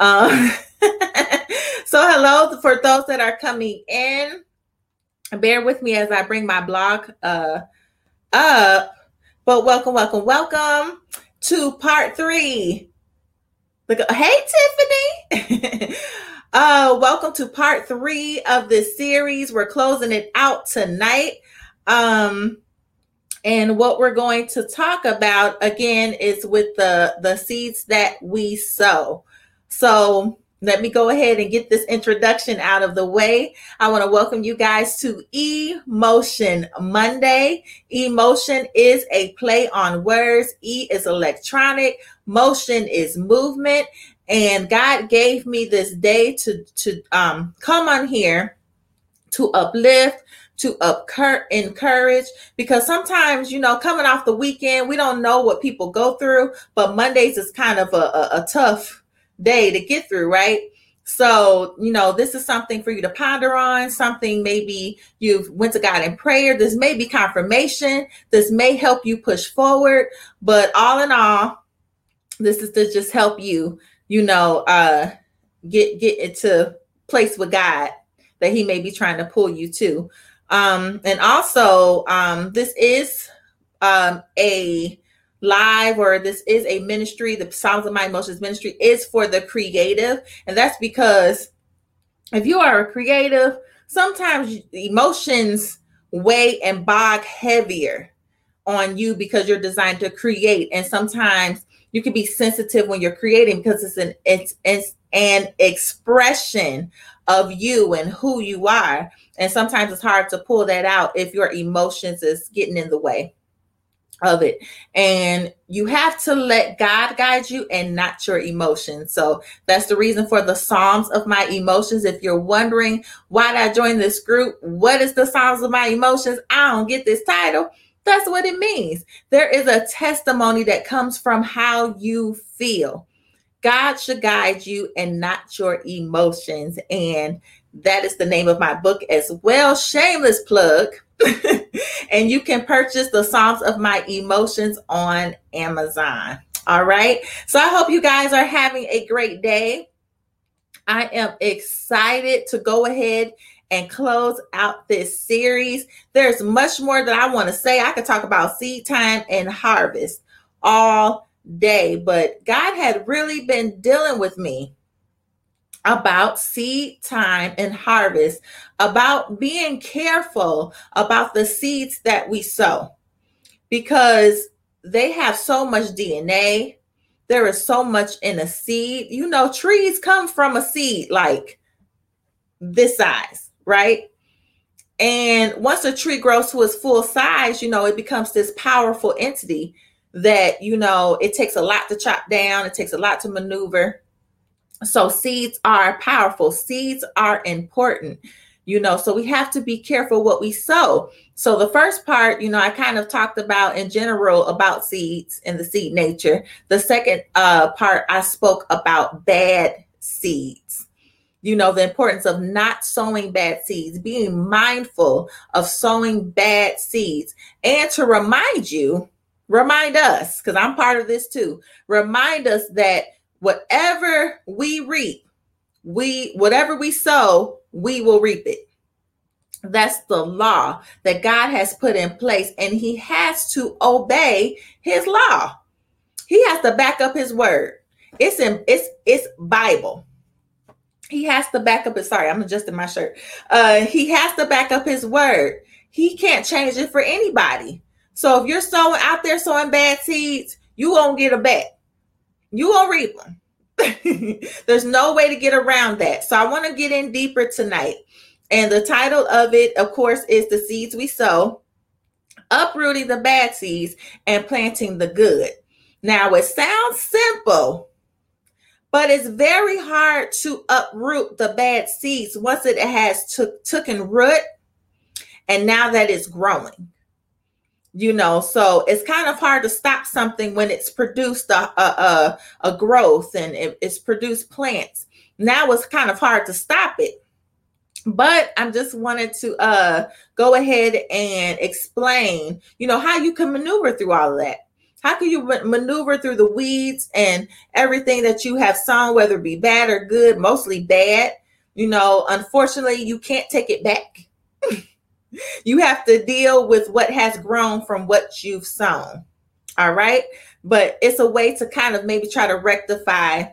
Um, so, hello for those that are coming in. Bear with me as I bring my blog uh, up. But welcome, welcome, welcome to part three. Look, hey, Tiffany. uh, welcome to part three of this series. We're closing it out tonight. Um, and what we're going to talk about again is with the the seeds that we sow. So let me go ahead and get this introduction out of the way. I want to welcome you guys to Emotion Monday. Emotion is a play on words. E is electronic, motion is movement. And God gave me this day to, to um, come on here to uplift, to upcur- encourage because sometimes you know coming off the weekend we don't know what people go through but mondays is kind of a, a, a tough day to get through right? So you know this is something for you to ponder on something maybe you've went to god in prayer. This may be confirmation. This may help you push forward. But all in all this is to just help you you know uh get get into place with god that he may be trying to pull you to. Um, and also, um, this is um, a live or this is a ministry. The Psalms of My Emotions ministry is for the creative. And that's because if you are a creative, sometimes emotions weigh and bog heavier on you because you're designed to create. And sometimes you can be sensitive when you're creating because it's an it's, it's an expression of you and who you are. And sometimes it's hard to pull that out if your emotions is getting in the way of it. And you have to let God guide you and not your emotions. So that's the reason for the Psalms of my emotions. If you're wondering why did I join this group? What is the Psalms of my emotions? I don't get this title. That's what it means. There is a testimony that comes from how you feel. God should guide you and not your emotions. And that is the name of my book as well. Shameless plug. and you can purchase the Psalms of My Emotions on Amazon. All right. So I hope you guys are having a great day. I am excited to go ahead and close out this series. There's much more that I want to say. I could talk about seed time and harvest all day, but God had really been dealing with me about seed time and harvest, about being careful about the seeds that we sow because they have so much DNA. There is so much in a seed. You know, trees come from a seed like this size, right? And once a tree grows to its full size, you know, it becomes this powerful entity that, you know, it takes a lot to chop down, it takes a lot to maneuver so seeds are powerful, seeds are important, you know, so we have to be careful what we sow. So the first part, you know, I kind of talked about in general about seeds and the seed nature. The second uh, part, I spoke about bad seeds. You know, the importance of not sowing bad seeds, being mindful of sowing bad seeds, and to remind you, remind us, because I'm part of this too, remind us that whatever we reap, we whatever we sow, we will reap it. That's the law that God has put in place, and He has to obey His law. He has to back up His word. It's in it's it's Bible. He has to back up his sorry, I'm adjusting my shirt. Uh he has to back up his word. He can't change it for anybody. So if you're sowing out there sowing bad seeds, you won't get a bet you will reap them. There's no way to get around that. So I want to get in deeper tonight. And the title of it, of course, is The Seeds We Sow Uprooting the Bad Seeds and Planting the Good. Now, it sounds simple, but it's very hard to uproot the bad seeds once it has took taken root and now that it's growing you know so it's kind of hard to stop something when it's produced a a, a, a growth and it, it's produced plants now it's kind of hard to stop it but i'm just wanted to uh go ahead and explain you know how you can maneuver through all of that How can you maneuver through the weeds and everything that you have sown, whether it be bad or good, mostly bad? You know, unfortunately, you can't take it back. you have to deal with what has grown from what you've sown. All right. But it's a way to kind of maybe try to rectify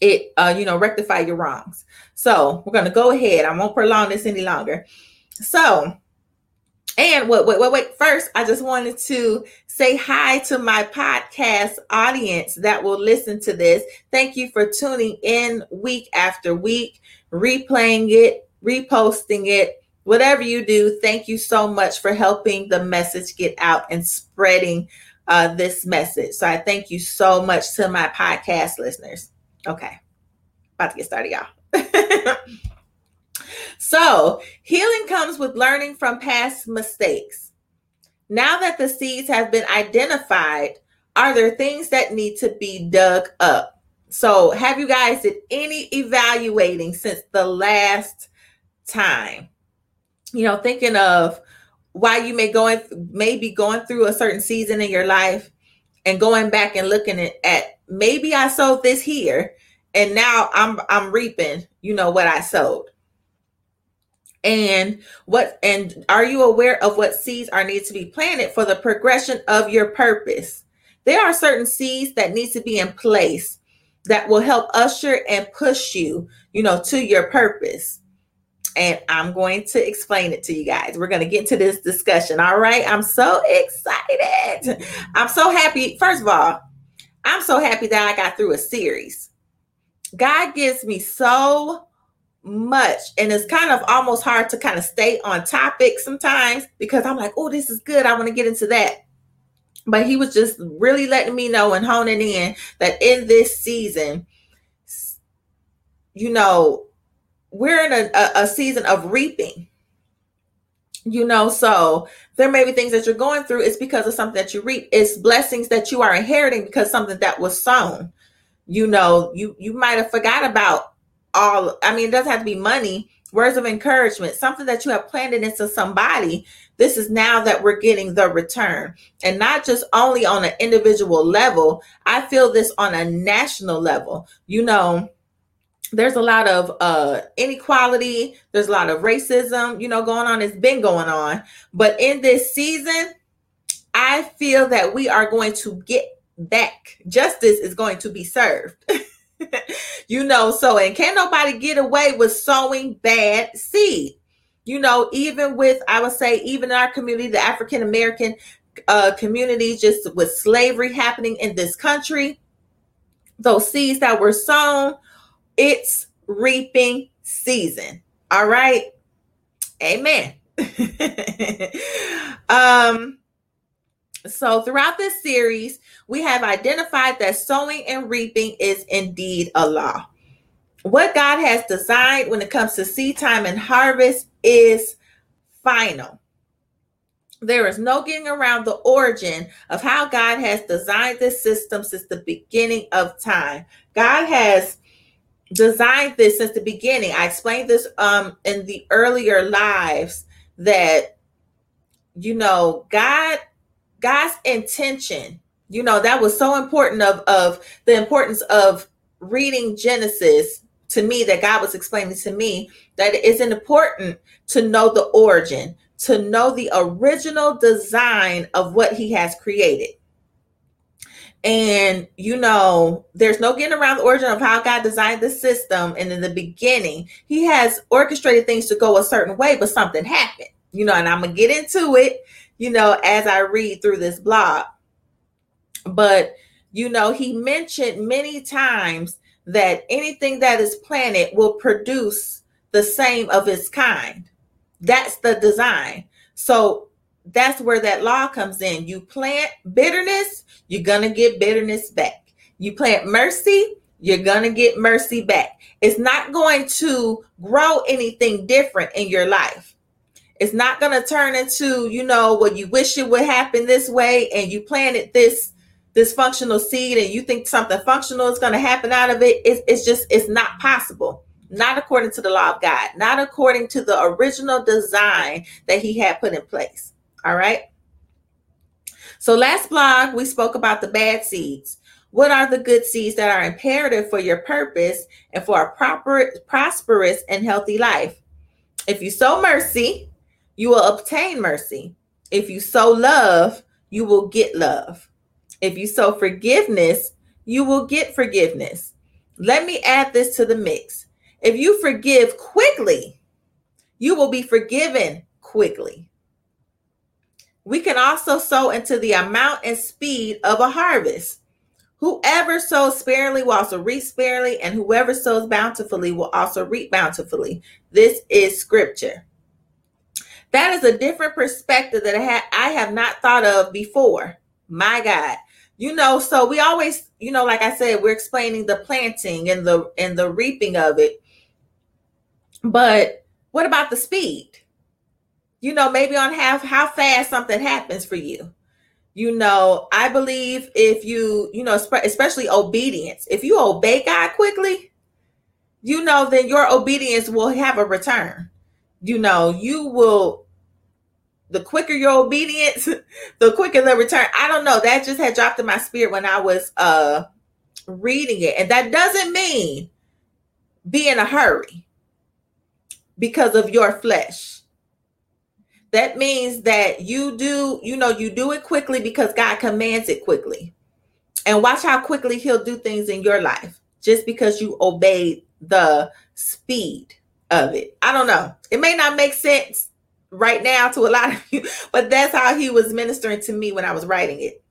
it, uh, you know, rectify your wrongs. So we're going to go ahead. I won't prolong this any longer. So, and wait, wait, wait, wait. First, I just wanted to say hi to my podcast audience that will listen to this. Thank you for tuning in week after week, replaying it, reposting it, whatever you do. Thank you so much for helping the message get out and spreading uh, this message. So I thank you so much to my podcast listeners. Okay, about to get started, y'all. so, healing comes with learning from past mistakes. Now that the seeds have been identified, are there things that need to be dug up? So, have you guys did any evaluating since the last time? You know, thinking of why you may going maybe going through a certain season in your life and going back and looking at, at maybe I sowed this here and now I'm I'm reaping, you know, what I sowed. And what and are you aware of what seeds are need to be planted for the progression of your purpose? There are certain seeds that need to be in place that will help usher and push you, you know, to your purpose. And I'm going to explain it to you guys. We're going to get into this discussion. All right. I'm so excited. I'm so happy. First of all, I'm so happy that I got through a series. God gives me so much, and it's kind of almost hard to kind of stay on topic sometimes because I'm like, oh, this is good. I want to get into that. But he was just really letting me know and honing in that in this season, you know, we're in a, a, season of reaping you know so there may be things that you're going through. It's because of something that you reap. It's blessings that you are inheriting because something that was sown you know you you might have forgot about all i mean it doesn't have to be money words of encouragement something that you have planted into somebody. This is now that we're getting the return. And not just only on an individual level i feel this on a national level you know there's a lot of uh, inequality. There's a lot of racism you know going on. It's been going on. But in this season i feel that we are going to get back. Justice is going to be served. You know so and can nobody get away with sowing bad seed. You know even with i would say even in our community the african american uh, community just with slavery happening in this country those seeds that were sown it's reaping season. All right. Amen. um so throughout this series, we have identified that sowing and reaping is indeed a law. What God has designed when it comes to seed time and harvest is final. There is no getting around the origin of how God has designed this system since the beginning of time. God has designed this since the beginning. I explained this um in the earlier lives that you know God God's intention, you know, that was so important of of the importance of reading Genesis to me that God was explaining to me that it's important to know the origin, to know the original design of what he has created. And you know, there's no getting around the origin of how God designed the system. And in the beginning, He has orchestrated things to go a certain way, but something happened, you know, and I'm gonna get into it, you know, as I read through this blog. But you know, He mentioned many times that anything that is planted will produce the same of its kind. That's the design. So that's where that law comes in. You plant bitterness, you're going to get bitterness back. You plant mercy, you're going to get mercy back. It's not going to grow anything different in your life. It's not going to turn into, you know, what you wish it would happen this way and you planted this this functional seed and you think something functional is going to happen out of it. It's, it's just, it's not possible not according to the law of God, not according to the original design that He had put in place. All right. So, last blog, we spoke about the bad seeds. What are the good seeds that are imperative for your purpose and for a proper, prosperous, and healthy life? If you sow mercy, you will obtain mercy. If you sow love, you will get love. If you sow forgiveness, you will get forgiveness. Let me add this to the mix. If you forgive quickly, you will be forgiven quickly. We can also sow into the amount and speed of a harvest. Whoever sows sparingly will also reap sparingly, and whoever sows bountifully will also reap bountifully. This is scripture. That is a different perspective that I, ha- I have not thought of before. My God. You know, so we always, you know, like I said, we're explaining the planting and the and the reaping of it. But what about the speed? You know, maybe on half how fast something happens for you. You know i believe if you you know especially obedience. If you obey god quickly you know then your obedience will have a return. You know you will the quicker your obedience the quicker the return. I don't know. That just had dropped in my spirit when i was uh reading it. And that doesn't mean be in a hurry because of your flesh that means that you do, you know, you do it quickly because God commands it quickly. And watch how quickly he'll do things in your life just because you obeyed the speed of it. I don't know. It may not make sense right now to a lot of you, but that's how he was ministering to me when I was writing it.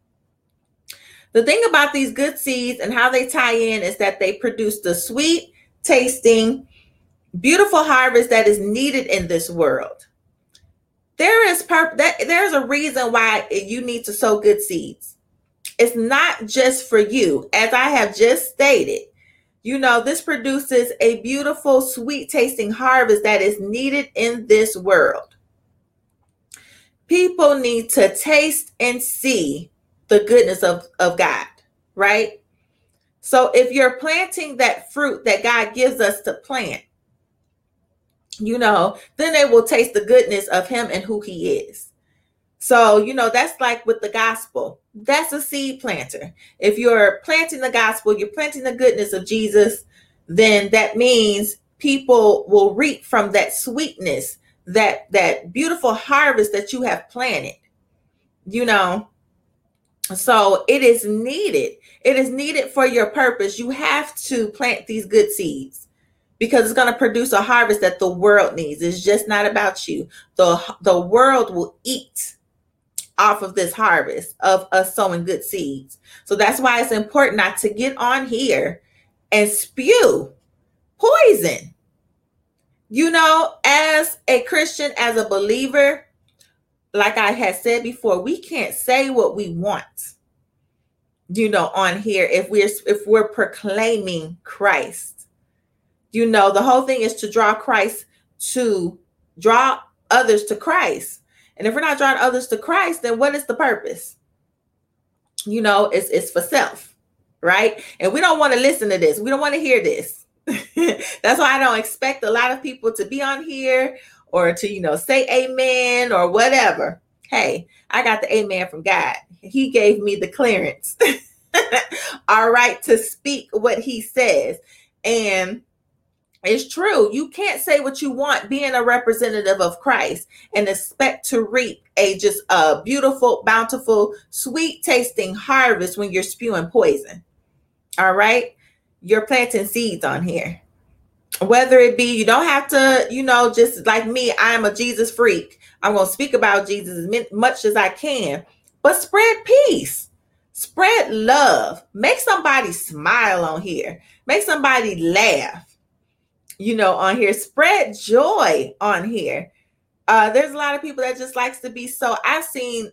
The thing about these good seeds and how they tie in is that they produce the sweet tasting, beautiful harvest that is needed in this world there is purpose that there's a reason why you need to sow good seeds. It's not just for you. As i have just stated you know this produces a beautiful sweet tasting harvest that is needed in this world. People need to taste and see the goodness of, of god right? So if you're planting that fruit that god gives us to plant you know, then they will taste the goodness of him and who he is. So, you know, that's like with the gospel. That's a seed planter. If you're planting the gospel, you're planting the goodness of Jesus, then that means people will reap from that sweetness, that that beautiful harvest that you have planted. You know, so it is needed. It is needed for your purpose. You have to plant these good seeds because it's going to produce a harvest that the world needs. It's just not about you. The, the world will eat off of this harvest of us sowing good seeds. So that's why it's important not to get on here and spew poison. You know, as a Christian, as a believer, like I had said before, we can't say what we want. You know, on here if we're if we're proclaiming Christ you know, the whole thing is to draw Christ to draw others to Christ. And if we're not drawing others to Christ, then what is the purpose? You know, it's it's for self, right? And we don't want to listen to this. We don't want to hear this. That's why I don't expect a lot of people to be on here or to, you know, say amen or whatever. Hey, I got the amen from God. He gave me the clearance. All right to speak what he says. And it's true. You can't say what you want being a representative of Christ and expect to reap a just a beautiful, bountiful, sweet tasting harvest when you're spewing poison. All right. You're planting seeds on here. Whether it be, you don't have to, you know, just like me, I am a Jesus freak. I'm going to speak about Jesus as much as I can, but spread peace, spread love, make somebody smile on here, make somebody laugh you know, on here. Spread joy on here. Uh, there's a lot of people that just likes to be so. I've seen,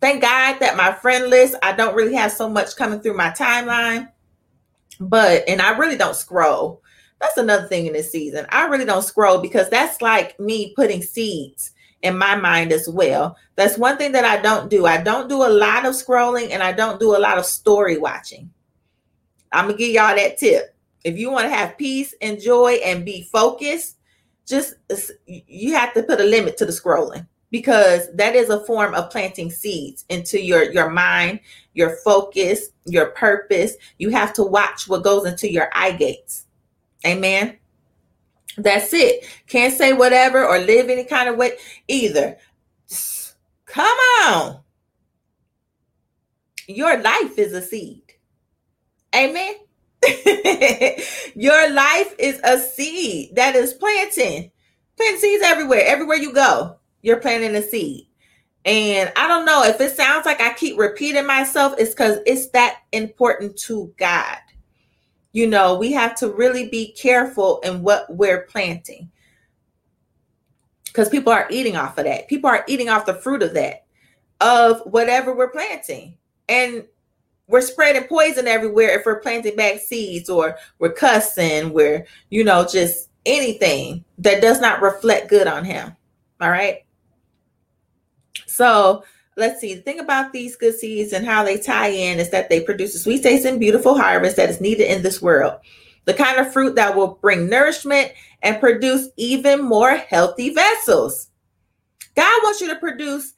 thank God that my friend list, I don't really have so much coming through my timeline, but and I really don't scroll. That's another thing in this season. I really don't scroll because that's like me putting seeds in my mind as well. That's one thing that I don't do. I don't do a lot of scrolling and I don't do a lot of story watching. I'm gonna give y'all that tip. If you want to have peace and joy and be focused, just you have to put a limit to the scrolling. because that is a form of planting seeds into your your mind your focus your purpose. You have to watch what goes into your eye gates. Amen? That's it. Can't say whatever or live any kind of way either. Come on. Your life is a seed. Amen your life is a seed that is planting plant seeds everywhere everywhere you go you're planting a seed. And I don't know if it sounds like I keep repeating myself, it's because it's that important to God. You know, we have to really be careful in what we're planting because people are eating off of that. People are eating off the fruit of that, of whatever we're planting. And we're spreading poison everywhere if we're planting back seeds or we're cussing, we're, you know, just anything that does not reflect good on Him. All right. So let's see. The thing about these good seeds and how they tie in is that they produce a sweet taste and beautiful harvest that is needed in this world. The kind of fruit that will bring nourishment and produce even more healthy vessels. God wants you to produce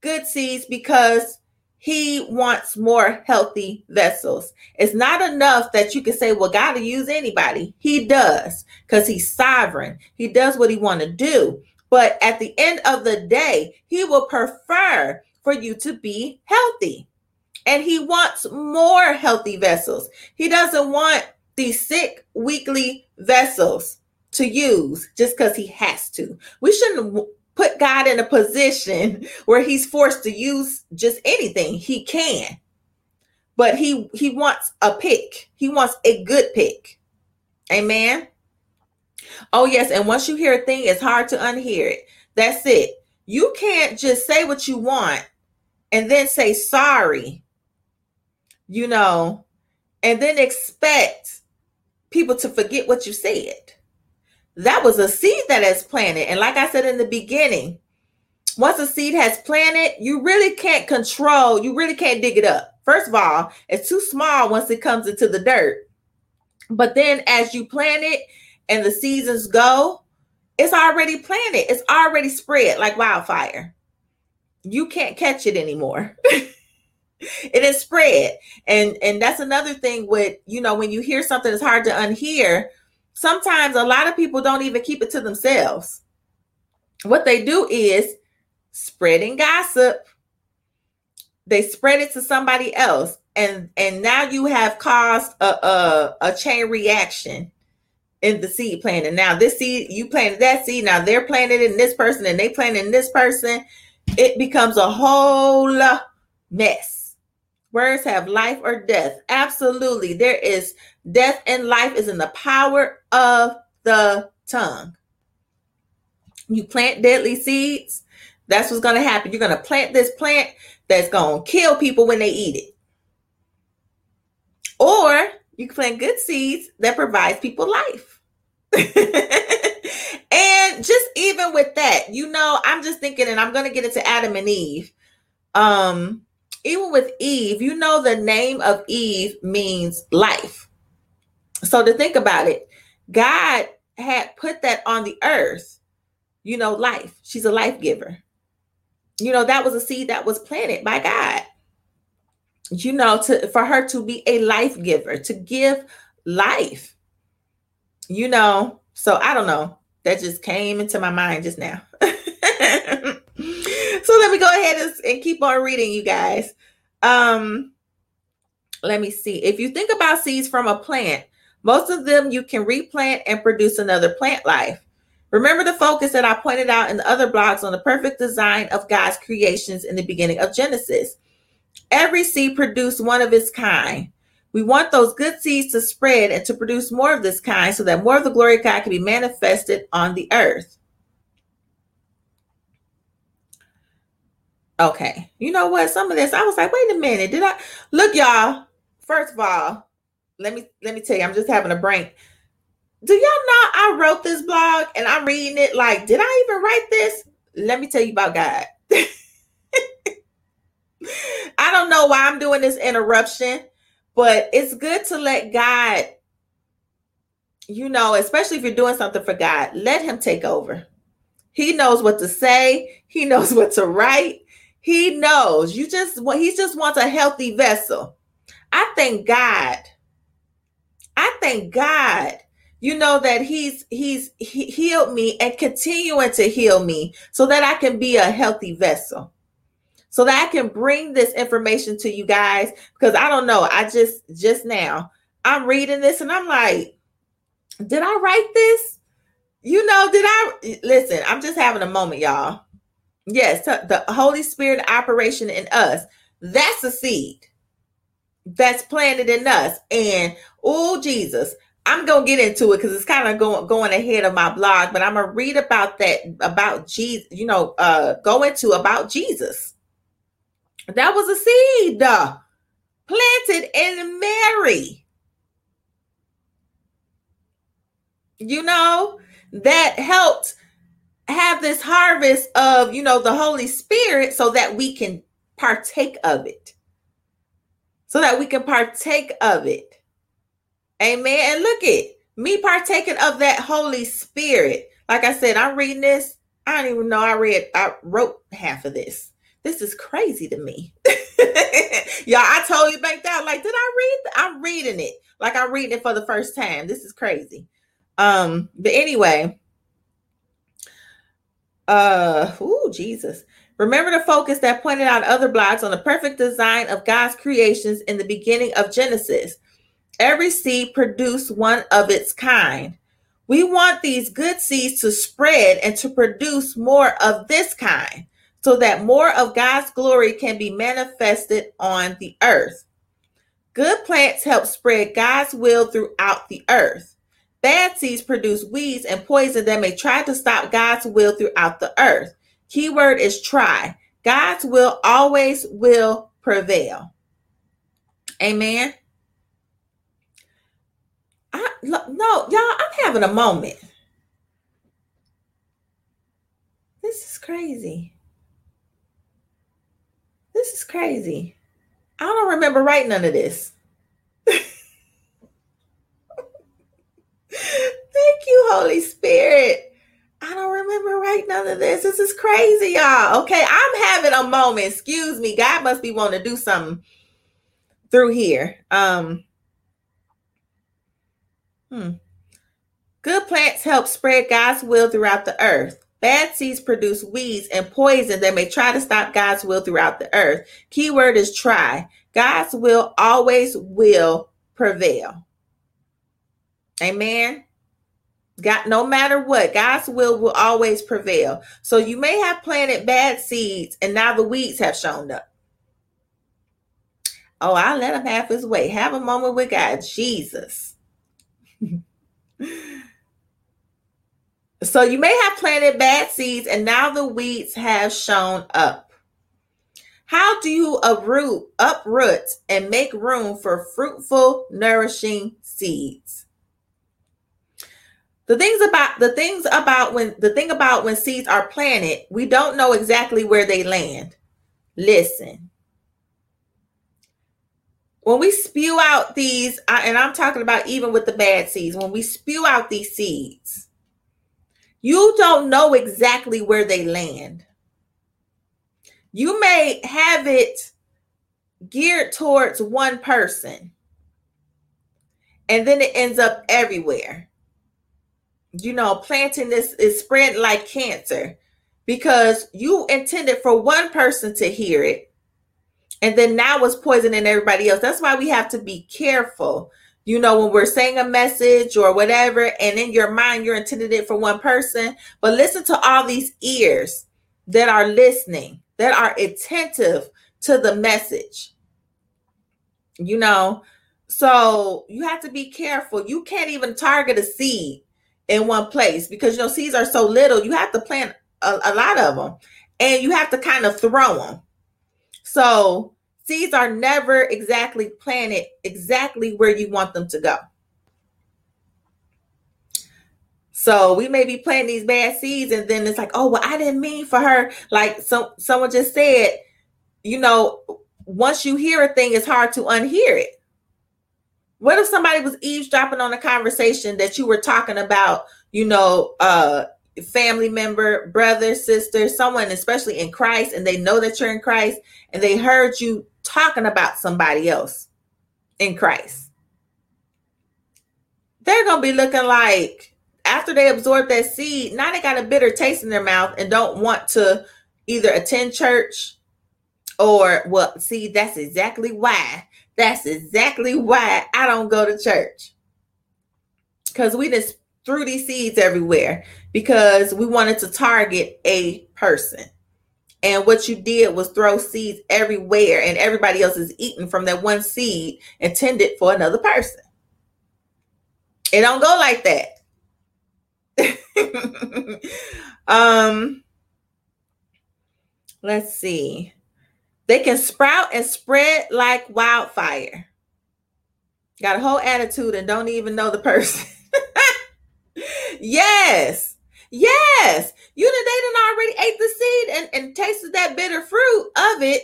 good seeds because he wants more healthy vessels. It's not enough that you can say, well, God will use anybody. He does because he's sovereign. He does what he want to do. But at the end of the day, he will prefer for you to be healthy. And he wants more healthy vessels. He doesn't want these sick, weakly vessels to use just because he has to. We shouldn't put God in a position where he's forced to use just anything he can. But he he wants a pick. He wants a good pick. Amen. Oh, yes. And once you hear a thing, it's hard to unhear it. That's it. You can't just say what you want and then say sorry, you know, and then expect people to forget what you said. That was a seed that has planted. And like I said in the beginning, once a seed has planted, you really can't control, you really can't dig it up. First of all, it's too small once it comes into the dirt. But then as you plant it, and the seasons go, it's already planted. It's already spread like wildfire. You can't catch it anymore. it is spread. And and that's another thing with, you know, when you hear something that's hard to unhear, sometimes a lot of people don't even keep it to themselves. What they do is spreading gossip. They spread it to somebody else and and now you have caused a, a, a chain reaction in the seed planting. Now, this seed, you planted that seed. Now they're planted in this person and they planted in this person. It becomes a whole mess. Words have life or death. Absolutely. There is death and life is in the power of the tongue. You plant deadly seeds. That's what's going to happen. You're going to plant this plant that's going to kill people when they eat it. Or you can plant good seeds that provides people life. and just even with that, you know, I'm just thinking, and I'm going to get into Adam and Eve. Um, even with Eve, you know, the name of Eve means life. So to think about it, God had put that on the earth, you know, life. She's a life giver. You know, that was a seed that was planted by God. You know, to for her to be a life giver, to give life you know, so I don't know. That just came into my mind just now. so let me go ahead and, and keep on reading, you guys. Um, let me see. If you think about seeds from a plant, most of them you can replant and produce another plant life. Remember the focus that I pointed out in the other blogs on the perfect design of God's creations in the beginning of Genesis. Every seed produced one of its kind. We want those good seeds to spread and to produce more of this kind so that more of the glory of God can be manifested on the earth. Okay. You know what? Some of this, I was like, wait a minute. Did I look, y'all? First of all, let me let me tell you, I'm just having a brain. Do y'all know I wrote this blog and I'm reading it like, did I even write this? Let me tell you about God. I don't know why I'm doing this interruption but it's good to let God, you know, especially if you're doing something for God, let Him take over. He knows what to say. He knows what to write. He knows. You just he just wants a healthy vessel. I thank God. I thank God. You know that he's he's he healed me and continuing to heal me so that I can be a healthy vessel. So that I can bring this information to you guys because I don't know. I just just now I'm reading this and I'm like, did I write this? You know, did I listen? I'm just having a moment, y'all. Yes, the Holy Spirit operation in us. That's a seed that's planted in us. And oh, Jesus, I'm gonna get into it because it's kind of going going ahead of my blog, but I'm gonna read about that about Jesus. You know, uh, go into about Jesus. That was a seed uh, planted in Mary. You know, that helped have this harvest of, you know, the Holy Spirit so that we can partake of it. So that we can partake of it. Amen. And look at me partaking of that Holy Spirit. Like I said, I'm reading this. I don't even know I read, I wrote half of this. This is crazy to me. Y'all, I told you back down, like, did I read? I'm reading it. Like I'm reading it for the first time. This is crazy. Um, but anyway, uh, oh Jesus. Remember the focus that pointed out other blocks on the perfect design of God's creations in the beginning of Genesis. Every seed produced one of its kind. We want these good seeds to spread and to produce more of this kind so that more of God's glory can be manifested on the earth. Good plants help spread God's will throughout the earth. Bad seeds produce weeds and poison that may try to stop God's will throughout the earth. Keyword is try. God's will always will prevail. Amen. I no, y'all, I'm having a moment. This is crazy. This is crazy. I don't remember writing none of this. Thank you, Holy Spirit. I don't remember writing none of this. This is crazy, y'all. Okay, I'm having a moment. Excuse me. God must be wanting to do something through here. Um, hmm. Good plants help spread God's will throughout the earth. Bad seeds produce weeds and poison that may try to stop God's will throughout the earth. Keyword is try. God's will always will prevail. Amen. God, no matter what, God's will will always prevail. So you may have planted bad seeds and now the weeds have shown up. Oh, I'll let him have his way. Have a moment with God, Jesus. so you may have planted bad seeds and now the weeds have shown up. How do you uproot, uproot, and make room for fruitful, nourishing seeds? The things about the things about when the thing about when seeds are planted, we don't know exactly where they land. Listen. When we spew out these, and I'm talking about even with the bad seeds, when we spew out these seeds, you don't know exactly where they land. You may have it geared towards one person, and then it ends up everywhere you know, planting this is spread like cancer because you intended for one person to hear it and then now it's poisoning everybody else. That's why we have to be careful. You know, when we're saying a message or whatever, and in your mind, you're intended it for one person, but listen to all these ears that are listening, that are attentive to the message. You know, so you have to be careful. You can't even target a seed in one place because you know seeds are so little you have to plant a, a lot of them and you have to kind of throw them so seeds are never exactly planted exactly where you want them to go. So we may be planting these bad seeds and then it's like oh well i didn't mean for her like some someone just said you know once you hear a thing it's hard to unhear it what if somebody was eavesdropping on a conversation that you were talking about, you know, uh, family member, brother, sister, someone, especially in Christ, and they know that you're in Christ, and they heard you talking about somebody else in Christ, they're going to be looking like after they absorb that seed, now they got a bitter taste in their mouth and don't want to either attend church or, well, see, that's exactly why. That's exactly why I don't go to church. Because we just threw these seeds everywhere because we wanted to target a person. And what you did was throw seeds everywhere, and everybody else is eating from that one seed intended for another person. It don't go like that. um, let's see. They can sprout and spread like wildfire. Got a whole attitude and don't even know the person. yes. Yes. You know, they done already ate the seed and, and tasted that bitter fruit of it.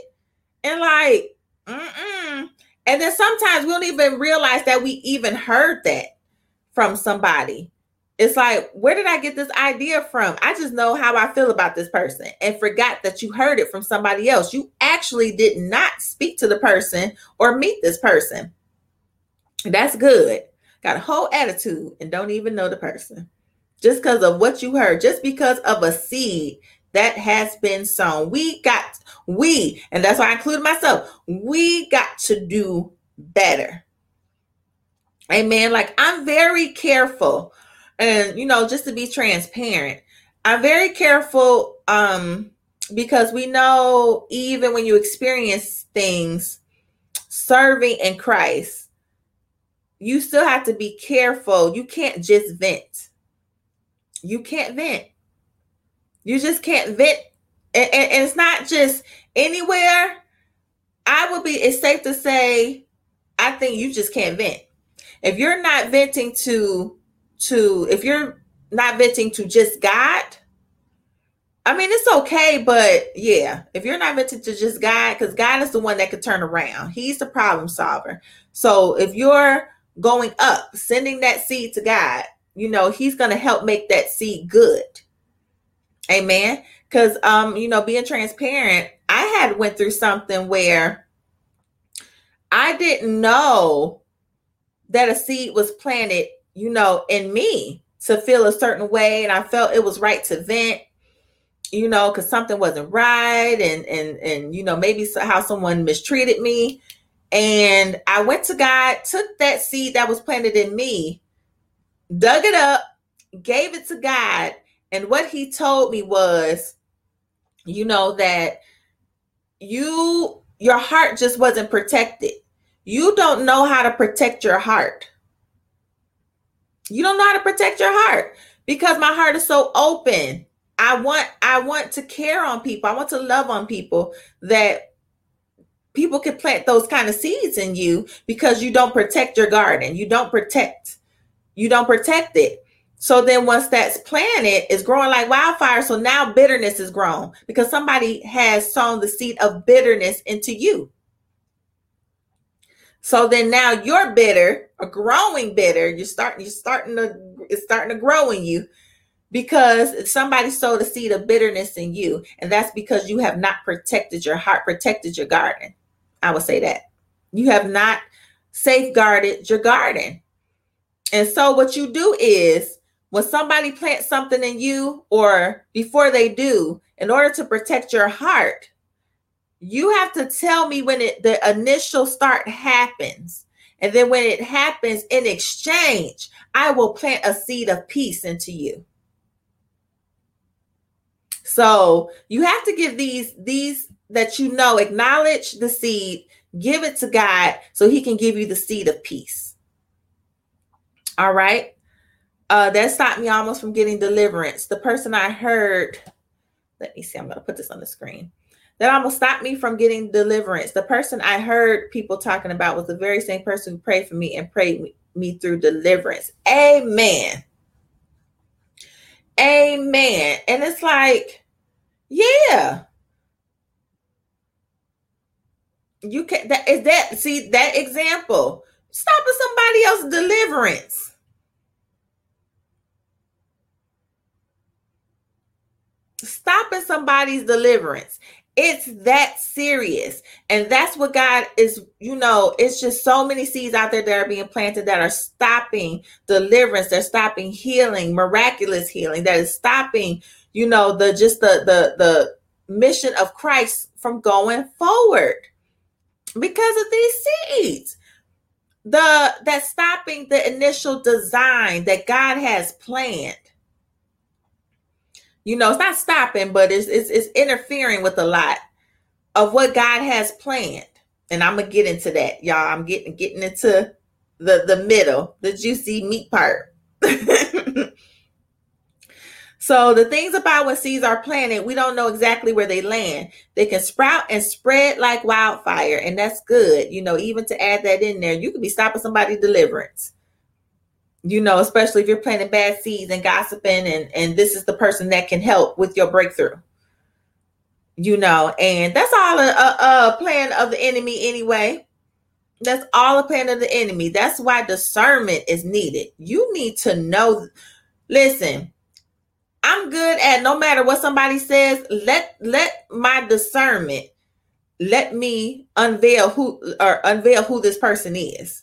And like, mm-mm. And then sometimes we don't even realize that we even heard that from somebody. It's like, where did I get this idea from? I just know how I feel about this person and forgot that you heard it from somebody else. You actually did not speak to the person or meet this person. That's good. Got a whole attitude and don't even know the person just because of what you heard, just because of a seed that has been sown. We got, we, and that's why I include myself, we got to do better. Amen. Like I'm very careful, and you know, just to be transparent, I'm very careful um because we know even when you experience things serving in Christ, you still have to be careful. You can't just vent you can't vent. You just can't vent. And, and, and, it's not just anywhere. I would be, it's safe to say, I think you just can't vent. If you're not venting to, to, if you're not venting to just God, I mean, it's okay, but yeah, if you're not venting to just God, because God is the one that could turn around, He's the problem solver. So if you're going up, sending that seed to God, you know, he's to help make that seed good. Amen. Cuz um, you know, being transparent, I had went through something where I didn't know that a seed was planted, you know, in me to feel a certain way and I felt it was right to vent you know because something wasn't right and and and you know maybe how someone mistreated me and i went to god took that seed that was planted in me dug it up, gave it to God. And what he told me was, you know, that you, your heart just wasn't protected. You don't know how to protect your heart. You don't know how to protect your heart because my heart is so open. I want I want to care on people. I want to love on people that people can plant those kind of seeds in you because you don't protect your garden. You don't protect you don't protect it. So then once that's planted, it's growing like wildfire. So now bitterness is grown because somebody has sown the seed of bitterness into you. So then now you're bitter, a growing bitter. You're starting, you're starting to, it's starting to grow in you because somebody sowed a seed of bitterness in you. And that's because you have not protected your heart, protected your garden. I would say that. You have not safeguarded your garden. And so what you do is when somebody plants something in you or before they do, in order to protect your heart, you have to tell me when it the initial start happens. And then when it happens in exchange, I will plant a seed of peace into you. So you have to give these these that you know acknowledge the seed, give it to God so he can give you the seed of peace. All right. Uh, that stopped me almost from getting deliverance. The person I heard, let me see, I'm going to put this on the screen. That almost stopped me from getting deliverance. The person I heard people talking about was the very same person who prayed for me and prayed me through deliverance. Amen. Amen. And it's like, yeah. You can that is that see that example. Stopping somebody else's deliverance. stopping somebody's deliverance. It's that serious. And that's what God is, you know, it's just so many seeds out there that are being planted that are stopping deliverance, they're stopping healing, miraculous healing, that is stopping, you know, the just the the the mission of Christ from going forward because of these seeds. The that stopping the initial design that God has planned you know, it's not stopping, but it's it's, it's interfering with a lot of what God has planned. And I'm gonna get into that, y'all. I'm getting getting into the the middle, the juicy meat part. so the things about what seeds are planted, we don't know exactly where they land. They can sprout and spread like wildfire, and that's good. You know, even to add that in there, you could be stopping somebody deliverance you know, especially if you're planting bad seeds and gossiping, and and this is the person that can help with your breakthrough. You know, and that's all a, a, a plan of the enemy anyway. That's all a plan of the enemy. That's why discernment is needed. You need to know. Listen, I'm good at no matter what somebody says. Let let my discernment let me unveil who or unveil who this person is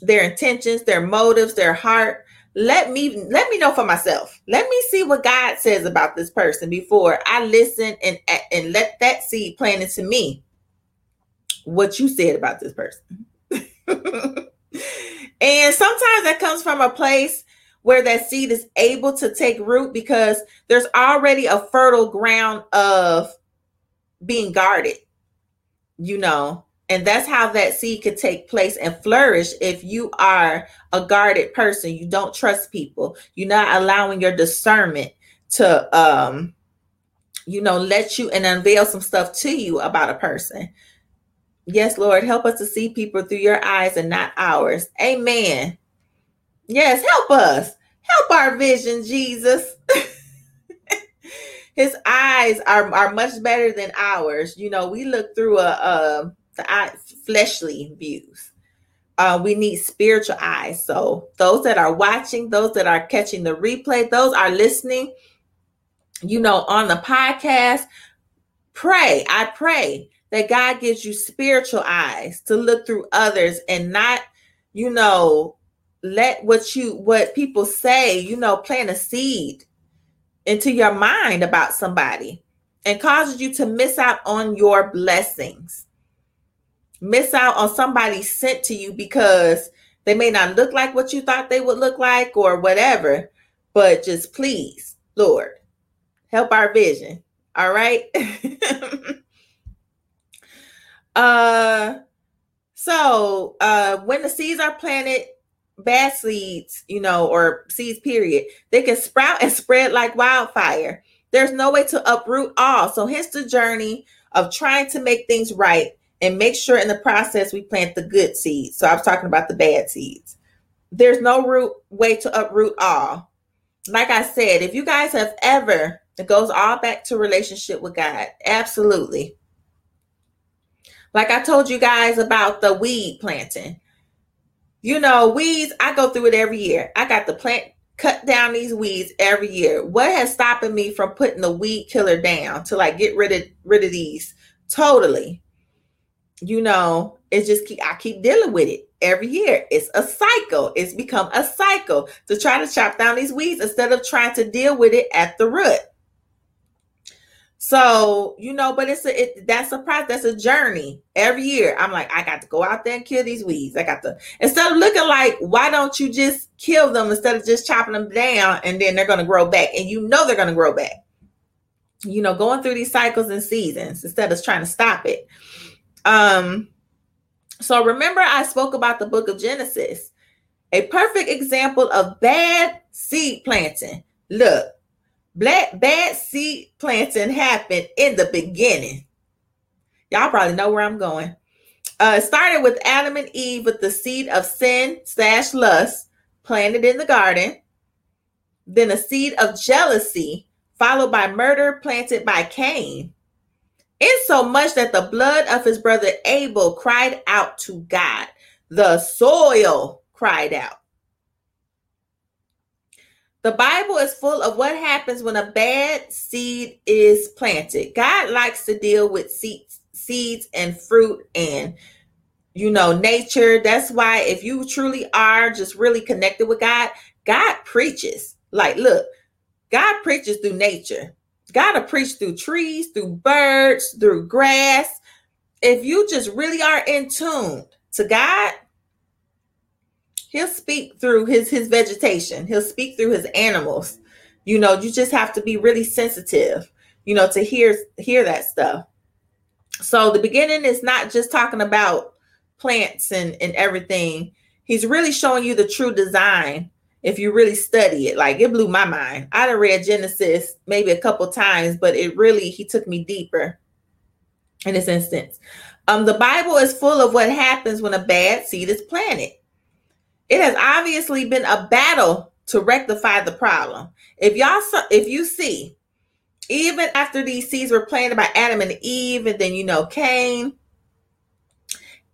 their intentions, their motives, their heart. Let me let me know for myself. Let me see what God says about this person before I listen and and let that seed plant into me what you said about this person. and sometimes that comes from a place where that seed is able to take root because there's already a fertile ground of being guarded, you know, and that's how that seed could take place and flourish if you are a guarded person. You don't trust people. You're not allowing your discernment to um you know let you and unveil some stuff to you about a person. Yes, Lord, help us to see people through your eyes and not ours. Amen. Yes, help us. Help our vision, Jesus. His eyes are, are much better than ours. You know, we look through a, a fleshly views. Uh, we need spiritual eyes. So those that are watching, those that are catching the replay, those are listening, you know, on the podcast, pray. I pray that God gives you spiritual eyes to look through others and not, you know, let what you what people say, you know, plant a seed into your mind about somebody and causes you to miss out on your blessings miss out on somebody sent to you because they may not look like what you thought they would look like or whatever. But just please, Lord, help our vision. All right. uh so uh when the seeds are planted, bad seeds, you know, or seeds, period, they can sprout and spread like wildfire. There's no way to uproot all. So hence the journey of trying to make things right and make sure in the process we plant the good seeds. So I was talking about the bad seeds. There's no root way to uproot all. Like I said, if you guys have ever, it goes all back to relationship with God. Absolutely. Like I told you guys about the weed planting. You know, weeds, I go through it every year. I got the plant cut down these weeds every year. What has stopping me from putting the weed killer down to like get rid of rid of these totally? You know, it's just keep, I keep dealing with it every year. It's a cycle. It's become a cycle to try to chop down these weeds instead of trying to deal with it at the root. So, you know, but it's a it, that's a process, that's a journey. Every year, I'm like, I got to go out there and kill these weeds. I got to instead of looking like, why don't you just kill them instead of just chopping them down and then they're gonna grow back, and you know they're gonna grow back. You know, going through these cycles and seasons instead of trying to stop it. Um, so remember, I spoke about the book of Genesis, a perfect example of bad seed planting. Look, black bad seed planting happened in the beginning. Y'all probably know where I'm going. Uh, it started with Adam and Eve with the seed of sin slash lust planted in the garden. Then a seed of jealousy, followed by murder planted by Cain insomuch that the blood of his brother Abel cried out to God. The soil cried out. The Bible is full of what happens when a bad seed is planted. God likes to deal with seeds, seeds and fruit and you know nature. That's why if you truly are just really connected with God, God preaches. Like, look, God preaches through nature. Will preach through trees, through birds, through grass. If you just really are in tune to God, he'll speak through his his vegetation. He'll speak through his animals. You know you just have to be really sensitive you know to hear hear that stuff. So the beginning is not just talking about plants and and everything. He's really showing you the true design if you really study it like it blew my mind. I'd have read genesis maybe a couple times but it really he took me deeper in this instance. Um the bible is full of what happens when a bad seed is planted. It has obviously been a battle to rectify the problem. If y'all if you see, even after these seeds were planted by Adam and Eve, and then you know Cain,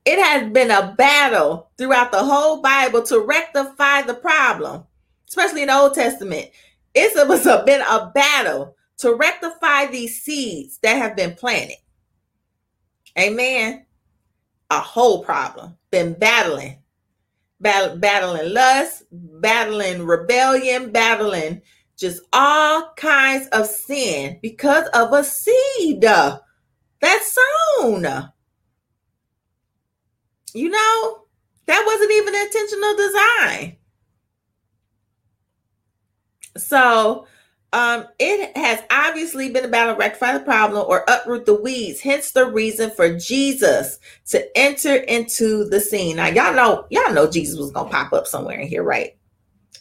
it has been a battle throughout the whole Bible to rectify the problem, especially in the Old Testament. It's it was a, been a battle to rectify these seeds that have been planted. Amen. A whole problem. Been battling battle, battling lust, battling rebellion, battling just all kinds of sin because of a seed that's sown. You know, that wasn't even intentional design. So um, it has obviously been about to rectify the problem or uproot the weeds. Hence the reason for Jesus to enter into the scene. Now y'all know, y'all know Jesus was gonna pop up somewhere in here, right?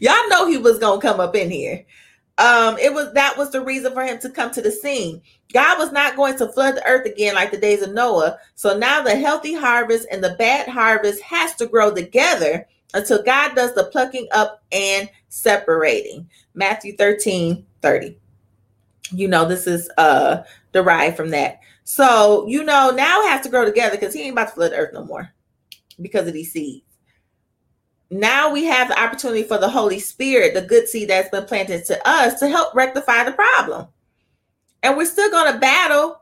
y'all know he was gonna come up in here. Um, it was that was the reason for him to come to the scene. God was not going to flood the earth again like the days of Noah. So now the healthy harvest and the bad harvest has to grow together until God does the plucking up and separating. Matthew 13 30. You know, this is uh derived from that. So, you know, now has to grow together because he ain't about to flood the earth no more because of these seeds. Now we have the opportunity for the Holy Spirit, the good seed that's been planted to us, to help rectify the problem. And we're still going to battle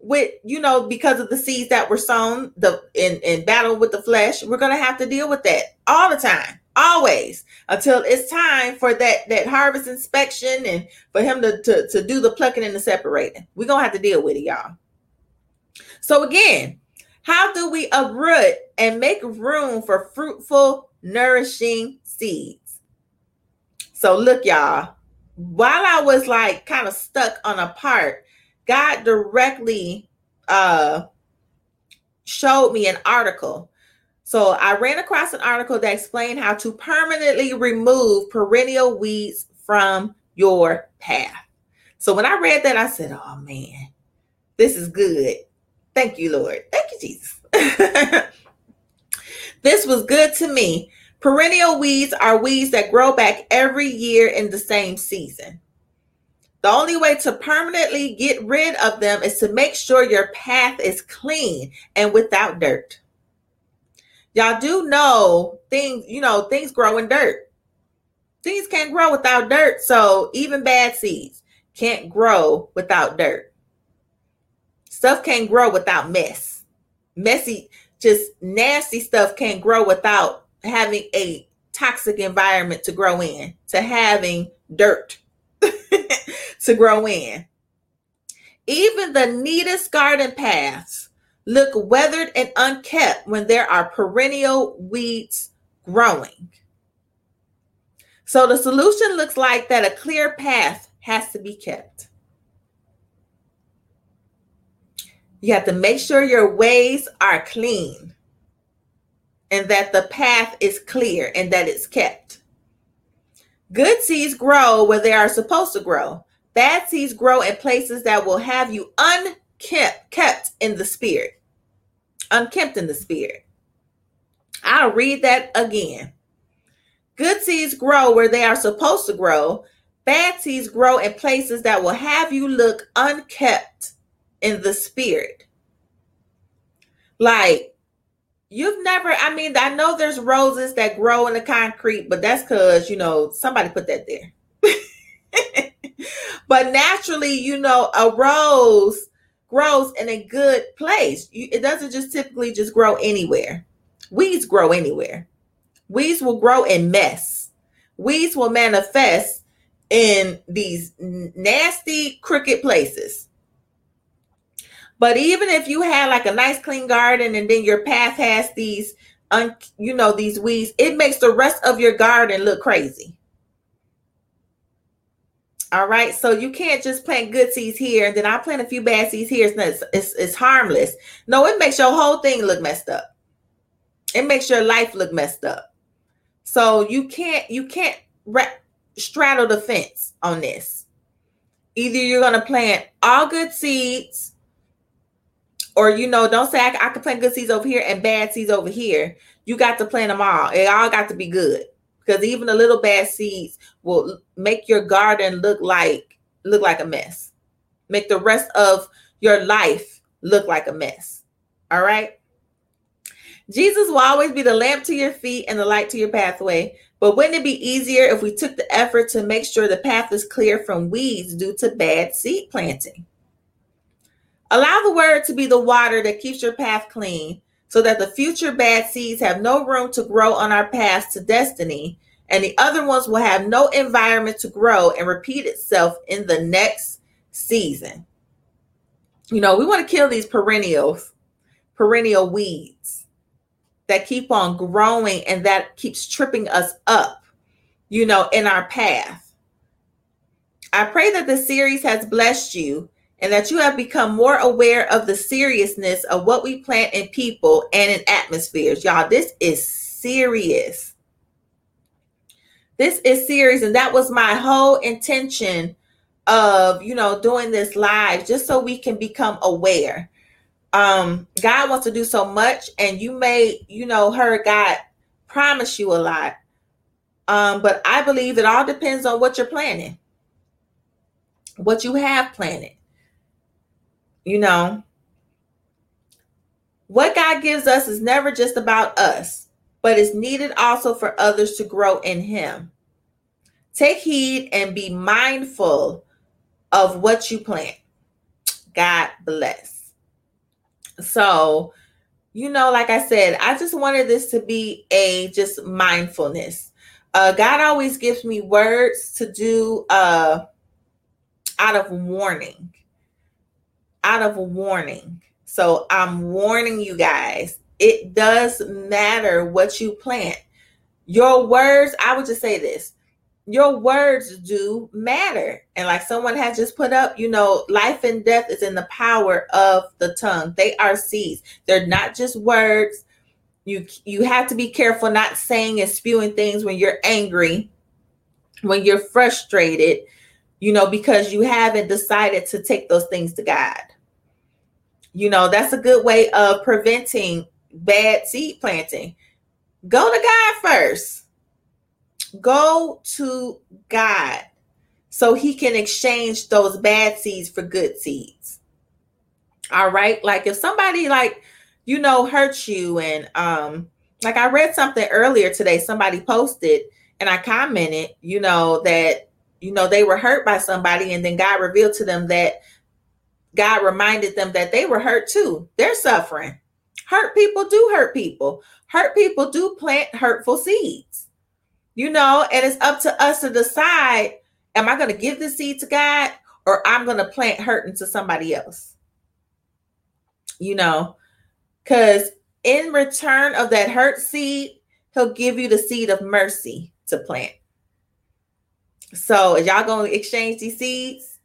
with you know because of the seeds that were sown the in in battle with the flesh we're going to have to deal with that all the time always until it's time for that that harvest inspection and for him to to, to do the plucking and the separating we're going to have to deal with it y'all so again how do we uproot and make room for fruitful nourishing seeds so look y'all while i was like kind of stuck on a part God directly uh, showed me an article. So I ran across an article that explained how to permanently remove perennial weeds from your path. So when I read that, I said, oh man, this is good. Thank you, Lord. Thank you, Jesus. this was good to me. Perennial weeds are weeds that grow back every year in the same season. The only way to permanently get rid of them is to make sure your path is clean and without dirt. Y'all do know things, you know, things grow in dirt. Things can't grow without dirt. So even bad seeds can't grow without dirt. Stuff can't grow without mess. Messy, just nasty stuff can't grow without having a toxic environment to grow in, to having dirt to grow in. Even the neatest garden paths look weathered and unkept when there are perennial weeds growing. So the solution looks like that a clear path has to be kept. You have to make sure your ways are clean and that the path is clear and that it's kept. Good seeds grow where they are supposed to grow. Bad seeds grow in places that will have you unkept, kept in the spirit. Unkempt in the spirit. I'll read that again. Good seeds grow where they are supposed to grow. Bad seeds grow in places that will have you look unkept in the spirit. Like You've never, I mean, I know there's roses that grow in the concrete, but that's because, you know, somebody put that there. but naturally, you know, a rose grows in a good place. You, it doesn't just typically just grow anywhere. Weeds grow anywhere. Weeds will grow in mess. Weeds will manifest in these nasty, crooked places. But even if you had like a nice clean garden and then your path has these, un, you know, these weeds, it makes the rest of your garden look crazy. All right. So you can't just plant good seeds here and then I plant a few bad seeds here. It's, it's, it's harmless. No, it makes your whole thing look messed up. It makes your life look messed up. So you can't, you can't straddle the fence on this. Either you're going to plant all good seeds or you know, don't say I, I can plant good seeds over here and bad seeds over here. You got to plant them all. It all got to be good because even the little bad seeds will make your garden look like look like a mess. Make the rest of your life look like a mess. All right. Jesus will always be the lamp to your feet and the light to your pathway. But wouldn't it be easier if we took the effort to make sure the path is clear from weeds due to bad seed planting? Allow the word to be the water that keeps your path clean so that the future bad seeds have no room to grow on our path to destiny, and the other ones will have no environment to grow and repeat itself in the next season. You know, we want to kill these perennials, perennial weeds that keep on growing and that keeps tripping us up, you know, in our path. I pray that the series has blessed you and that you have become more aware of the seriousness of what we plant in people and in atmospheres. Y'all, this is serious. This is serious. And that was my whole intention of, you know, doing this live just so we can become aware. Um, God wants to do so much, and you may, you know, heard God promise you a lot. Um, but I believe it all depends on what you're planning, what you have planted you know, what God gives us is never just about us, but is needed also for others to grow in Him. Take heed and be mindful of what you plant. God bless. So, you know, like I said, I just wanted this to be a just mindfulness. Uh, God always gives me words to do uh, out of warning out of warning. So I'm warning you guys, it does matter what you plant. Your words, I would just say this your words do matter. And like someone has just put up, you know, life and death is in the power of the tongue. They are seeds. They're not just words. You you have to be careful not saying and spewing things when you're angry, when you're frustrated, you know, because you haven't decided to take those things to God. You know, that's a good way of preventing bad seed planting. Go to God first. Go to God so he can exchange those bad seeds for good seeds. All right? Like if somebody like you know hurts you and um like I read something earlier today somebody posted and I commented, you know, that you know they were hurt by somebody and then God revealed to them that God reminded them that they were hurt too. They're suffering. Hurt people do hurt people. Hurt people do plant hurtful seeds. You know, and it's up to us to decide am I going to give the seed to God or I'm going to plant hurt into somebody else? You know, because in return of that hurt seed, he'll give you the seed of mercy to plant. So, is y'all going to exchange these seeds?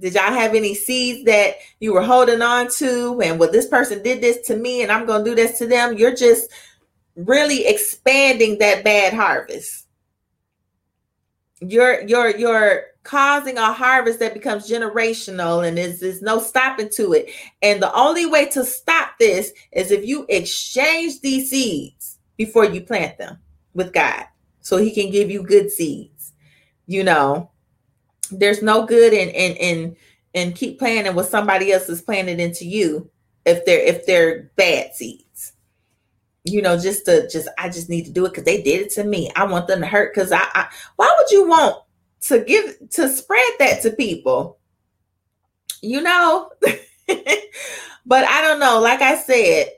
Did y'all have any seeds that you were holding on to? And well, this person did this to me, and I'm going to do this to them. You're just really expanding that bad harvest. You're you're you're causing a harvest that becomes generational, and there's, there's no stopping to it. And the only way to stop this is if you exchange these seeds before you plant them with God, so He can give you good seeds. You know, there's no good in in in and keep planting what somebody else is planted into you if they're if they're bad seeds you know, just to just I just need to do it because they did it to me. I want them to hurt because I, I why would you want to give to spread that to people? You know? but I don't know. Like I said,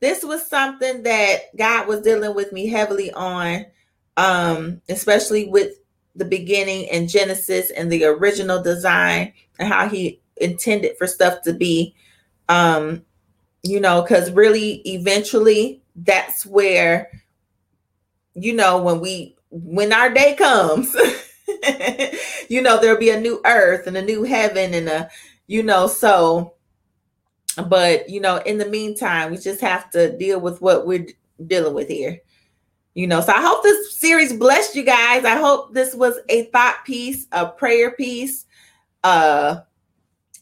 this was something that God was dealing with me heavily on, um, especially with the beginning and Genesis and the original design and how he intended for stuff to be um you know because really eventually that's where you know when we when our day comes you know there'll be a new earth and a new heaven and a you know so but you know in the meantime we just have to deal with what we're dealing with here you know so i hope this series blessed you guys. I hope this was a thought piece a prayer piece uh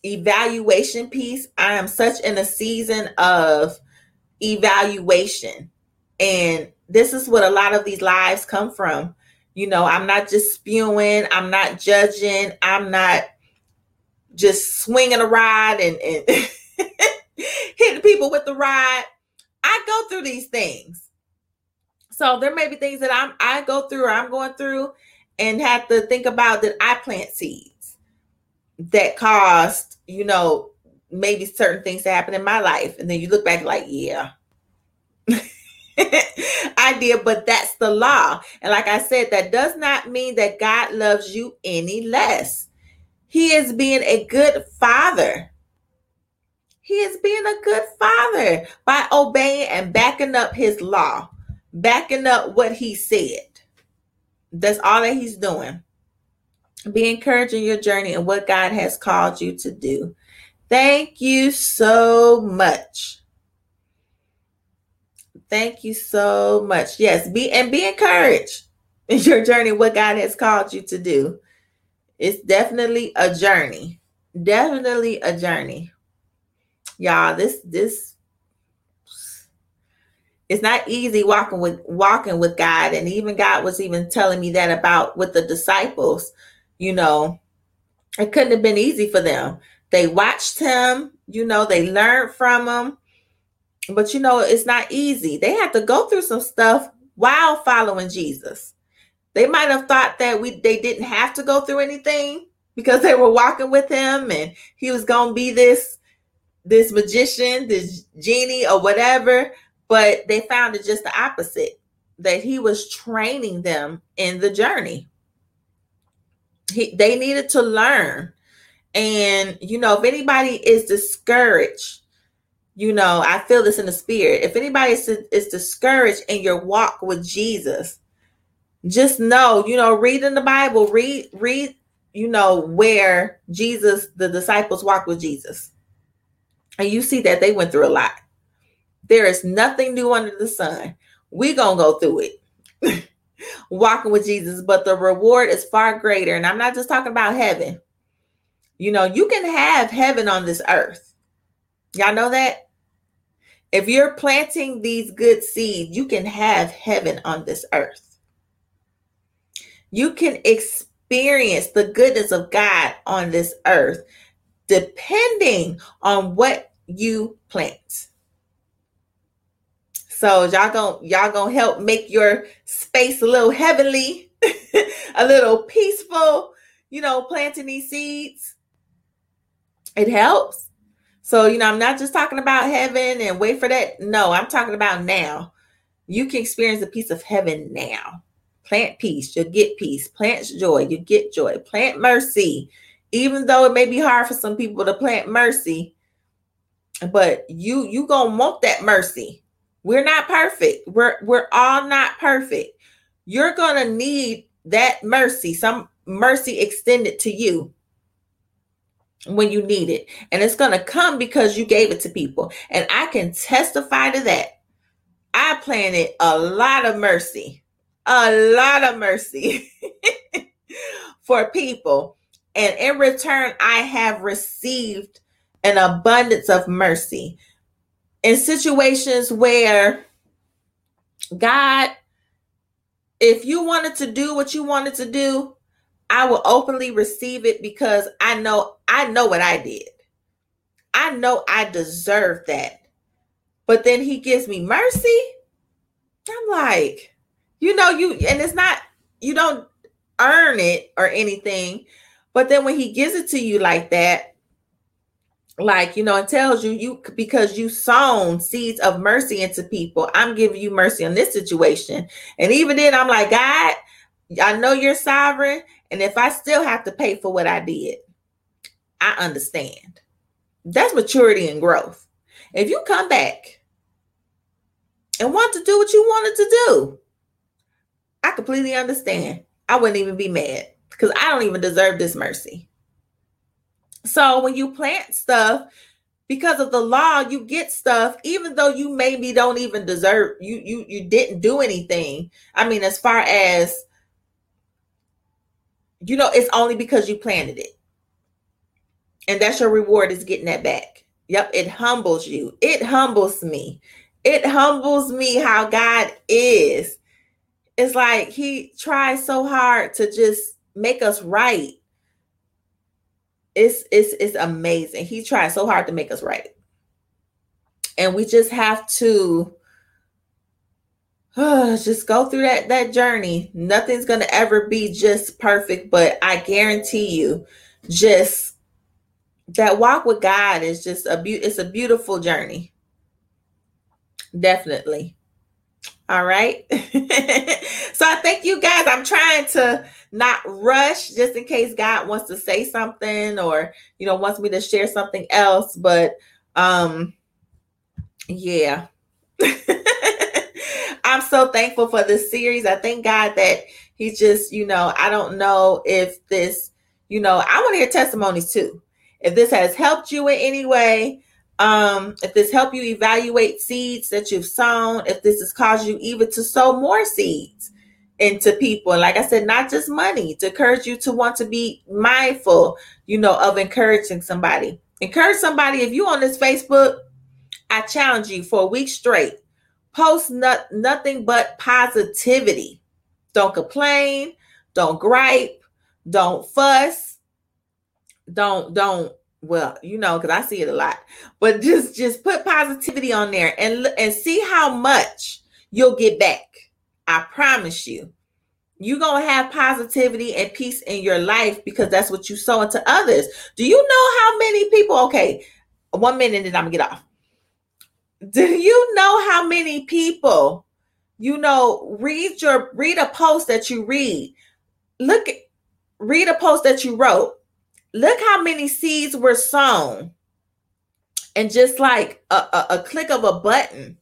evaluation piece. I am such in a season of evaluation and this is what a lot of these lives come from. You know i'm not just spewing i'm not judging i'm not just swinging a rod and, and hitting people with the rod. I go through these things so there may be things that i'm i go through or i'm going through and have to think about that i plant seeds that caused you know maybe certain things to happen in my life and then you look back like yeah I did, but that's the law. And like I said, that does not mean that God loves you any less. He is being a good father. He is being a good father by obeying and backing up his law, backing up what he said. That's all that he's doing. Be encouraging your journey and what God has called you to do. Thank you so much. Thank you so much. Yes, be and be encouraged in your journey, what God has called you to do. It's definitely a journey. Definitely a journey. Y'all, this this it's not easy walking with walking with God. And even God was even telling me that about with the disciples, you know, it couldn't have been easy for them. They watched him, you know, they learned from him but you know, it's not easy. They had to go through some stuff while following Jesus. They might have thought that we they didn't have to go through anything because they were walking with him and he was going to be this this magician, this genie or whatever, but they found it just the opposite that he was training them in the journey. He, they needed to learn. And you know, if anybody is discouraged you know, I feel this in the spirit. If anybody is, is discouraged in your walk with Jesus, just know, you know, read in the Bible, read, read, you know, where Jesus, the disciples walked with Jesus. And you see that they went through a lot. There is nothing new under the sun. we going to go through it, walking with Jesus, but the reward is far greater. And I'm not just talking about heaven. You know, you can have heaven on this earth. Y'all know that? If you're planting these good seeds, you can have heaven on this earth. You can experience the goodness of God on this earth depending on what you plant. So y'all going y'all gonna help make your space a little heavenly, a little peaceful, you know, planting these seeds. It helps. So, you know, I'm not just talking about heaven and wait for that. No, I'm talking about now. You can experience a piece of heaven now. Plant peace, you'll get peace. Plant joy, you get joy. Plant mercy. Even though it may be hard for some people to plant mercy, but you you gonna want that mercy. We're not perfect. We're we're all not perfect. You're gonna need that mercy, some mercy extended to you when you need it. And it's going to come because you gave it to people. And I can testify to that. I planted a lot of mercy, a lot of mercy for people. And in return, I have received an abundance of mercy in situations where God, if you wanted to do what you wanted to do, I will openly receive it because I know I know what I did. I know I deserve that. But then he gives me mercy. I'm like, you know, you and it's not you don't earn it or anything, but then when he gives it to you like that, like you know, it tells you you because you sown seeds of mercy into people. I'm giving you mercy on this situation, and even then, I'm like, God, I know you're sovereign, and if I still have to pay for what I did, I understand. That's maturity and growth. If you come back and want to do what you wanted to do, I completely understand. I wouldn't even be mad because I don't even deserve this mercy. So when you plant stuff, because of the law, you get stuff, even though you maybe don't even deserve you you you didn't do anything. I mean, as far as you know, it's only because you planted it. And that's your reward is getting that back. Yep, it humbles you. It humbles me. It humbles me how God is. It's like he tries so hard to just make us right. It's it's it's amazing. He tries so hard to make us right. And we just have to uh, just go through that that journey. Nothing's to ever be just perfect, but I guarantee you just that walk with God is just a be- it's a beautiful journey. Definitely. All right. so I thank you guys. I'm trying to not rush just in case God wants to say something or you know wants me to share something else, but um yeah. I'm so thankful for this series. I thank God that He's just, you know, I don't know if this, you know, I want to hear testimonies too. If this has helped you in any way, um, if this helped you evaluate seeds that you've sown, if this has caused you even to sow more seeds into people, and like I said, not just money, to encourage you to want to be mindful, you know, of encouraging somebody. Encourage somebody. If you on this Facebook, I challenge you for a week straight Post not, nothing but positivity. Don't complain, don't gripe, don't fuss, don't don't well, you know, because I see it a lot. But just just put positivity on there and and see how much you'll get back. I promise you. You're gonna have positivity and peace in your life because that's what you sow into others. Do you know how many people? Okay, one minute and I'm gonna get off do you know how many people you know read your read a post that you read look read a post that you wrote look how many seeds were sown and just like a, a, a click of a button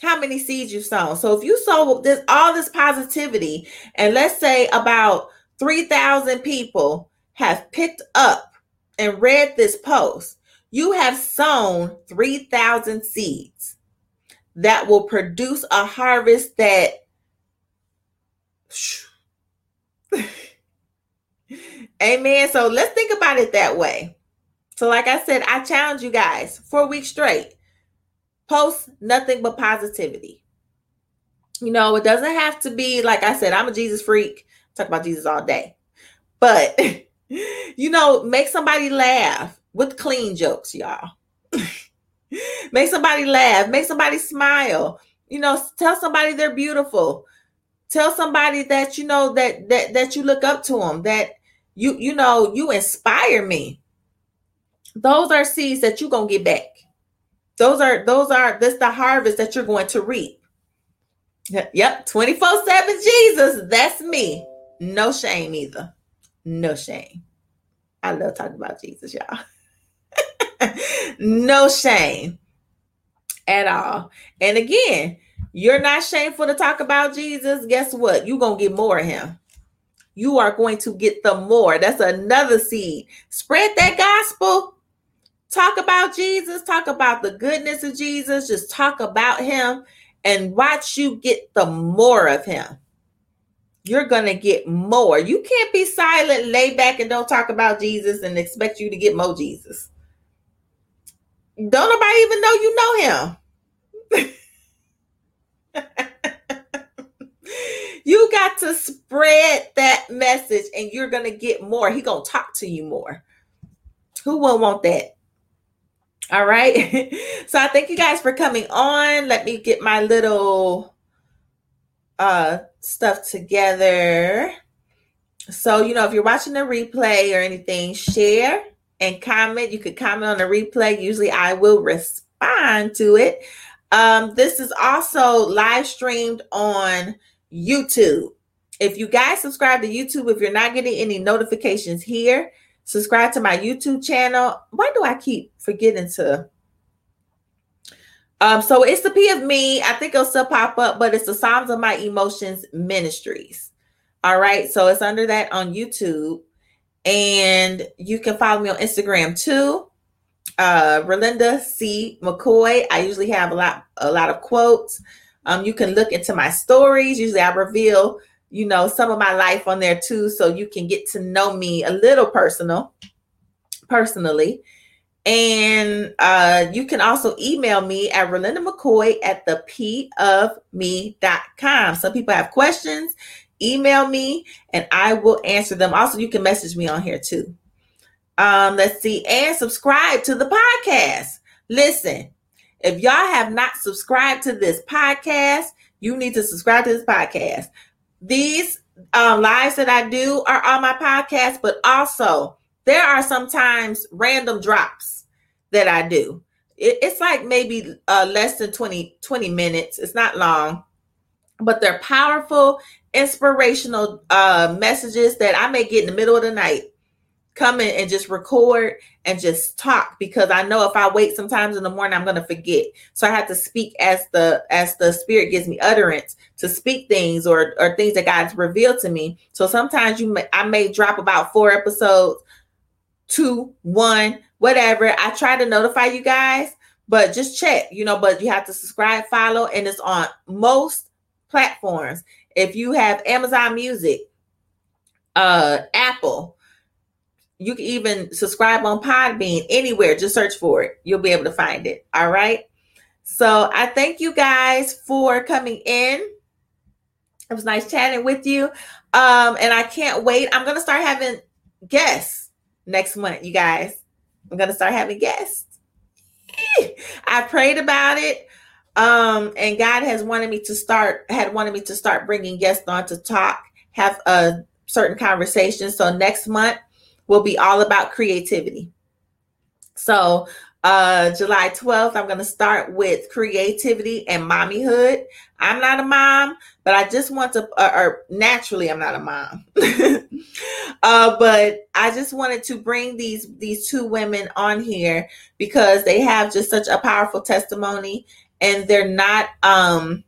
how many seeds you sown so if you sow this all this positivity and let's say about 3000 people have picked up and read this post you have sown 3,000 seeds that will produce a harvest that Amen. So let's think about it that way. So, like I said, I challenge you guys for a week straight. Post nothing but positivity. You know, it doesn't have to be like I said, I'm a Jesus freak. Talk about Jesus all day. But you know, make somebody laugh with clean jokes, y'all. make somebody laugh, make somebody smile. You know, tell somebody they're beautiful. Tell somebody that you know that that that you look up to them, that you you know you inspire me. Those are seeds that you're gonna get back. Those are those are this the harvest that you're going to reap. Yep, 24 7 Jesus. That's me. No shame either. No shame. I love talking about Jesus, y'all. no shame at all. And again, you're not shameful to talk about Jesus. Guess what? You're going to get more of him. You are going to get the more. That's another seed. Spread that gospel. Talk about Jesus. Talk about the goodness of Jesus. Just talk about him and watch you get the more of him. You're going to get more. You can't be silent, lay back, and don't talk about Jesus and expect you to get more Jesus. Don't nobody even know you know him. you got to spread that message and you're going to get more. He going to talk to you more. Who will want that? All right. so I thank you guys for coming on. Let me get my little uh stuff together. So, you know, if you're watching the replay or anything, share and comment. You could comment on the replay. Usually I will respond to it. Um, this is also live streamed on YouTube. If you guys subscribe to YouTube, if you're not getting any notifications here, subscribe to my YouTube channel. Why do I keep forgetting to? Um, so it's the P of me. I think it'll still pop up, but it's the Psalms of My Emotions Ministries. All right. So it's under that on YouTube. And you can follow me on Instagram too. Uh Ralinda C. McCoy. I usually have a lot a lot of quotes. Um, you can look into my stories. Usually I reveal, you know, some of my life on there too, so you can get to know me a little personal, personally. And uh, you can also email me at Ralinda McCoy at the P of me.com. Some people have questions email me and I will answer them. Also, you can message me on here too. Um, let's see, and subscribe to the podcast. Listen, if y'all have not subscribed to this podcast, you need to subscribe to this podcast. These um, lives that I do are on my podcast, but also there are sometimes random drops that I do. It, it's like maybe uh, less than 20, 20 minutes. It's not long, but they're powerful inspirational uh messages that I may get in the middle of the night come in and just record and just talk because I know if I wait sometimes in the morning I'm to forget. So I have to speak as the as the spirit gives me utterance to speak things or or things that God's revealed to me. So sometimes you may I may drop about 4 episodes, 2, 1, whatever. I try to notify you guys, but just check, you know, but you have to subscribe, follow and it's on most platforms. If you have Amazon Music, uh, Apple, you can even subscribe on Podbean anywhere. Just search for it. You'll be able to find it. All right. So I thank you guys for coming in. It was nice chatting with you. Um, and I can't wait. I'm gonna start having guests next month, you guys. I'm gonna start having guests. I prayed about it. Um, and God has wanted me to start, had wanted me to start bringing guests on to talk, have a certain conversation. So next month will be all about creativity. So uh July 12th, I'm gonna start with creativity and mommyhood. I'm not a mom, but I just want to, uh, or naturally, I'm not a mom. uh, but I just wanted to bring these these two women on here because they have just such a powerful testimony and they're not um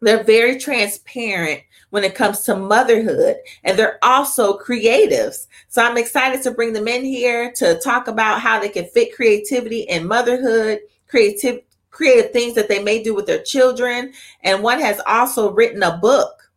they're very transparent when it comes to motherhood and they're also creatives. So i'm excited to bring them in here to talk about how they can fit creativity and motherhood creative creative things that they may do with their children. And one has also written a book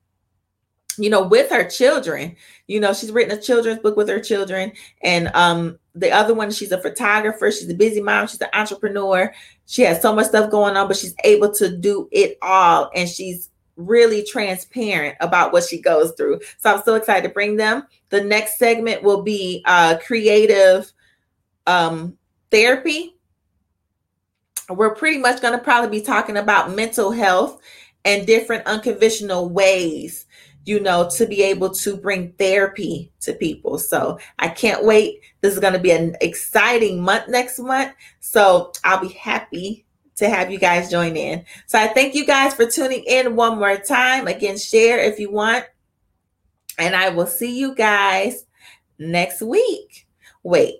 you know with her children. You know she's written a children's book with her children. And um the other one she's a photographer she's a busy mom she's an entrepreneur. She has so much stuff going on but she's able to do it all. And she's really transparent about what she goes through so i'm so excited to bring them the next segment will be uh creative um therapy we're pretty much going to probably be talking about mental health and different unconventional ways you know, to be able to bring therapy to people. So I can't wait. This is going to be an exciting month next month. So I'll be happy to have you guys join in. So I thank you guys for tuning in one more time. Again, share if you want. And I will see you guys next week. Wait,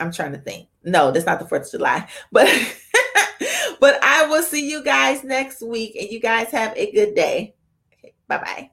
I'm trying to think. No, that's not the 4th of July. But but I will see you guys next week and you guys have a good day. Okay, bye-bye.